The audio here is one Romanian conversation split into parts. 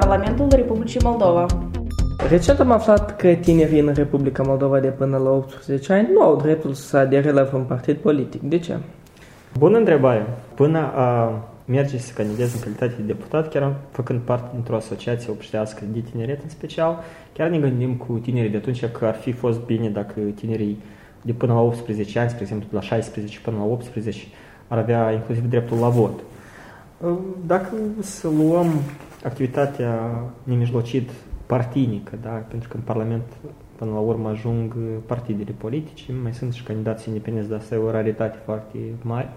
Parlamentul Republicii Moldova. Recent am aflat că tinerii în Republica Moldova de până la 18 ani nu au dreptul să adere la vreun partid politic. De ce? Bună întrebare! Până a merge să candidez în calitate de deputat, chiar făcând parte dintr-o asociație obștească de tineret în special, chiar ne gândim cu tinerii de atunci că ar fi fost bine dacă tinerii de până la 18 ani, spre exemplu de la 16 până la 18, ar avea inclusiv dreptul la vot. Dacă să luăm activitatea nemijlocit partinică, da? pentru că în Parlament până la urmă ajung partidele politice, mai sunt și candidați independenți, dar asta e o raritate foarte mare.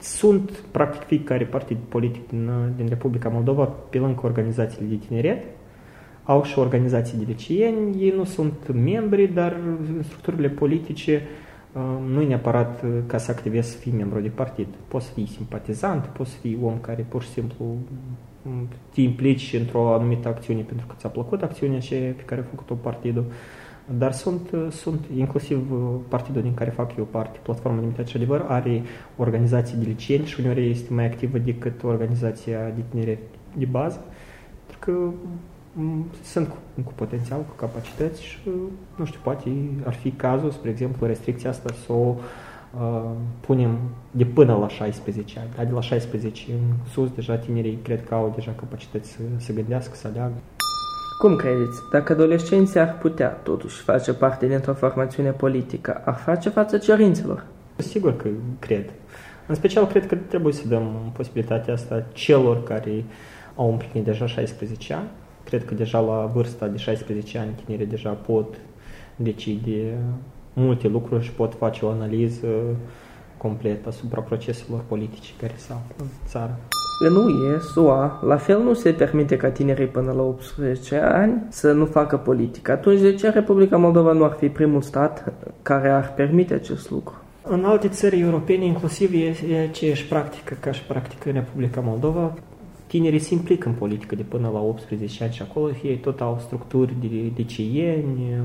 Sunt, practic, fiecare partid politic din, din Republica Moldova, pe lângă organizațiile de tineret, au și organizații de liceeni, ei nu sunt membri, dar în structurile politice nu e neapărat ca să activezi să fii membru de partid. Poți să fii simpatizant, poți să fii om care pur și simplu te implici într-o anumită acțiune pentru că ți-a plăcut acțiunea și pe care a făcut-o partidul. Dar sunt, sunt inclusiv partidul din care fac eu parte, Platforma Demnitate și Adevăr, are organizații de liceeni și uneori este mai activă decât organizația de tineret de bază, pentru că sunt cu, cu potențial, cu capacități și, nu știu, poate ar fi cazul, spre exemplu, restricția asta să o uh, punem de până la 16 ani. Dar de la 16 în sus, deja tinerii cred că au deja capacități să se gândească, să aleagă. Cum credeți? Dacă adolescenții ar putea totuși face parte dintr-o formațiune politică, ar face față cerințelor? Sigur că cred. În special cred că trebuie să dăm posibilitatea asta celor care au împlinit deja 16 ani. Cred că deja la vârsta de 16 ani tinerii deja pot decide multe lucruri și pot face o analiză completă asupra proceselor politice care se află în țară. În UE, SUA, la fel nu se permite ca tinerii până la 18 ani să nu facă politică. Atunci de ce Republica Moldova nu ar fi primul stat care ar permite acest lucru? În alte țări europene, inclusiv, e aceeași practică ca și practică în Republica Moldova tinerii se implică în politică de până la 18 ani și acolo ei tot au structuri de liceieni,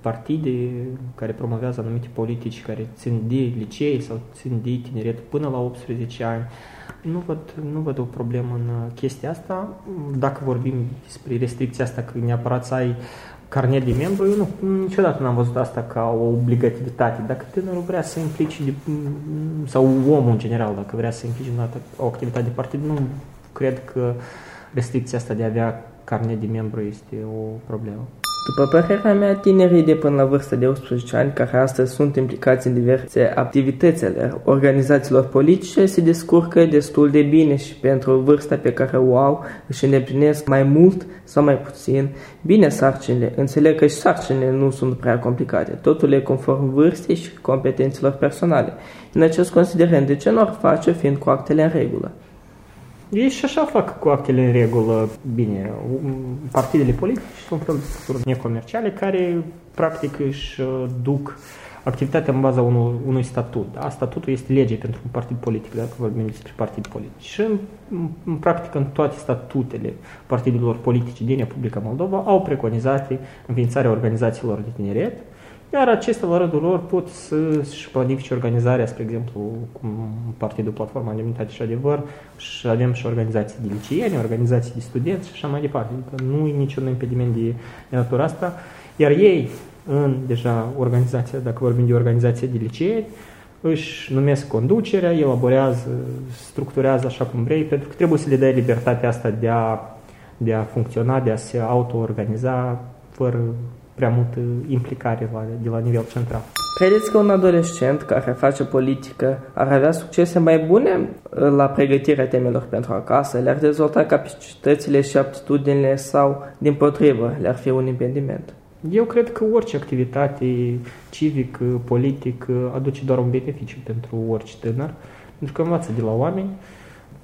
partide care promovează anumite politici care țin de licei sau țin de tineret până la 18 ani. Nu văd, nu văd o problemă în chestia asta. Dacă vorbim despre restricția asta că neapărat să ai carnet de membru, eu nu, niciodată n-am văzut asta ca o obligativitate. Dacă tânărul vrea să implice, de, sau omul în general, dacă vrea să implice în o activitate de partid, nu cred că restricția asta de a avea carnet de membru este o problemă. După părerea mea, tinerii de până la vârstă de 18 ani care astăzi sunt implicați în diverse activitățile organizațiilor politice se descurcă destul de bine și pentru vârsta pe care o au își îndeplinesc mai mult sau mai puțin bine sarcinile. Înțeleg că și sarcinile nu sunt prea complicate. Totul e conform vârstei și competențelor personale. În acest considerent, de ce nu ar face fiind cu actele în regulă? Ei și așa fac cu actele în regulă. Bine, partidele politice sunt fel de structuri necomerciale care practic își uh, duc activitatea în baza unui, unui statut. Da? Statutul este lege pentru un partid politic, dacă vorbim despre partid politic. Și în, în practică în toate statutele partidelor politice din Republica Moldova au preconizate înființarea organizațiilor de tineret, iar acestea, la rândul lor, pot să-și planifice organizarea, spre exemplu, cum Partidul Platforma Demnitate și Adevăr, și avem și organizații de liceeni, organizații de studenți și așa mai departe. Adică nu e niciun impediment de, de natura asta. Iar ei, în deja organizația, dacă vorbim de organizație de liceeni, își numesc conducerea, elaborează, structurează așa cum vrei, pentru că trebuie să le dai libertatea asta de a, de a funcționa, de a se auto-organiza fără prea multă implicare la, de la nivel central. Credeți că un adolescent care face politică ar avea succese mai bune la pregătirea temelor pentru acasă, le-ar dezvolta capacitățile și aptitudinile sau, din potrivă, le-ar fi un impediment? Eu cred că orice activitate civic, politic, aduce doar un beneficiu pentru orice tânăr, pentru că învață de la oameni,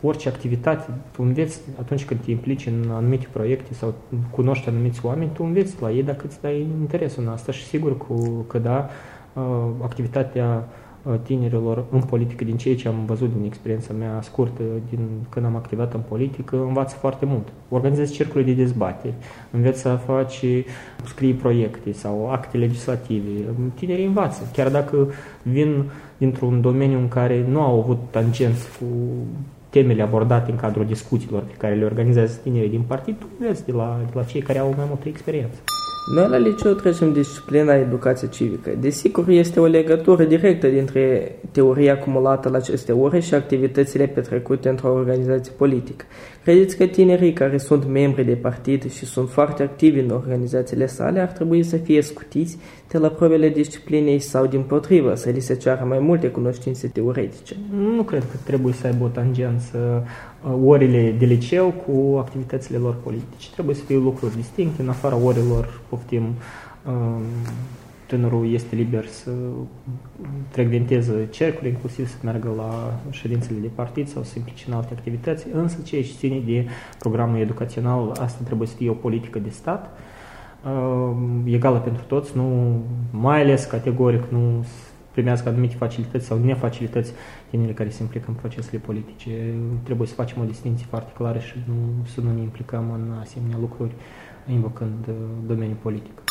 orice activitate, tu înveți atunci când te implici în anumite proiecte sau cunoști anumiți oameni, tu înveți la ei dacă îți dai interesul în asta și sigur cu, că da, uh, activitatea uh, tinerilor în politică, din ceea ce am văzut din experiența mea scurtă, din când am activat în politică, învață foarte mult. Organizezi cercuri de dezbateri, înveți să faci, scrii proiecte sau acte legislative. Tinerii învață, chiar dacă vin dintr-un domeniu în care nu au avut tangenți cu temele abordate în cadrul discuțiilor pe care le organizează tinerii din partid, tu vezi de la, de la cei care au mai multă experiență. Noi la liceu trecem disciplina educație civică. Desigur, este o legătură directă dintre teoria acumulată la aceste ore și activitățile petrecute într-o organizație politică. Credeți că tinerii care sunt membri de partid și sunt foarte activi în organizațiile sale ar trebui să fie scutiți de la probele disciplinei sau din potrivă, să li se ceară mai multe cunoștințe teoretice? Nu cred că trebuie să aibă o tangență uh, orele de liceu cu activitățile lor politice. Trebuie să fie lucruri distincte, în afara orelor poftim um, tânărul este liber să frecventeze cercuri, inclusiv să meargă la ședințele de partid sau să implice în alte activități, însă ceea ce ține de programul educațional, asta trebuie să fie o politică de stat, uh, egală pentru toți, nu, mai ales categoric nu primească anumite facilități sau nefacilități tinerii care se implică în procesele politice. Trebuie să facem o distinție foarte clară și nu, să nu ne implicăm în asemenea lucruri invocând uh, domeniul politic.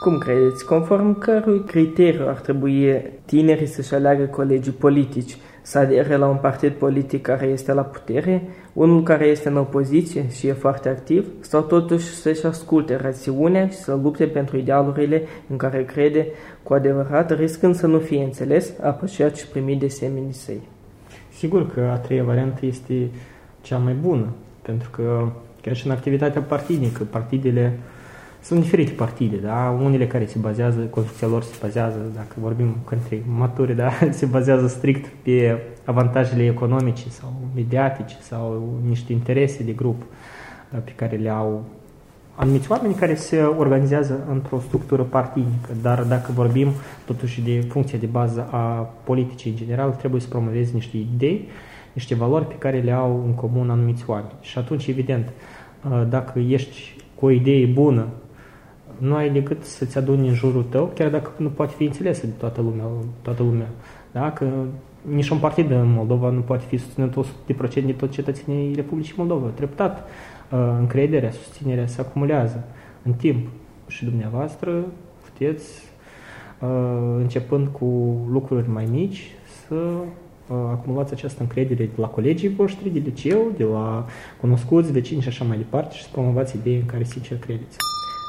Cum credeți? Conform cărui criteriu ar trebui tinerii să-și aleagă colegii politici? Să adere la un partid politic care este la putere, unul care este în opoziție și e foarte activ, sau totuși să-și asculte rațiunea și să lupte pentru idealurile în care crede cu adevărat, riscând să nu fie înțeles, apreciat și primit de semenii săi? Sigur că a treia variantă este cea mai bună, pentru că chiar și în activitatea partidnică, partidele sunt diferite partide, da? Unele care se bazează, construcția lor se bazează, dacă vorbim între maturi, da? se bazează strict pe avantajele economice sau mediatice sau niște interese de grup da, pe care le au anumiți oameni care se organizează într-o structură partidnică, dar dacă vorbim totuși de funcția de bază a politicii în general, trebuie să promovezi niște idei, niște valori pe care le au în comun anumiți oameni. Și atunci, evident, dacă ești cu o idee bună nu ai decât să-ți aduni în jurul tău, chiar dacă nu poate fi înțelesă de toată lumea. Toată lumea. Da? Că nici un partid în Moldova nu poate fi susținut 100% de toți cetățenii Republicii Moldova. Treptat, uh, încrederea, susținerea se acumulează în timp. Și dumneavoastră puteți, uh, începând cu lucruri mai mici, să uh, acumulați această încredere de la colegii voștri de liceu, de la cunoscuți, vecini și așa mai departe și să promovați idei în care sincer credeți.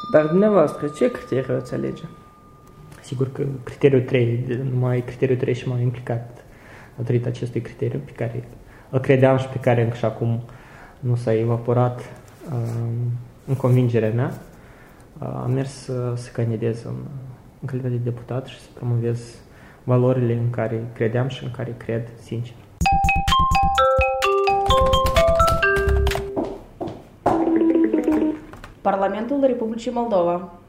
Dar dumneavoastră, ce criteriu ați alege? Sigur că criteriul 3, numai criteriul 3 și m-am implicat datorită acestui criteriu pe care îl credeam și pe care încă și acum nu s-a evaporat uh, în convingerea mea. Uh, am mers să, să candidez în, în calitate de deputat și să promovez valorile în care credeam și în care cred sincer. Parlamentul Republicii Moldova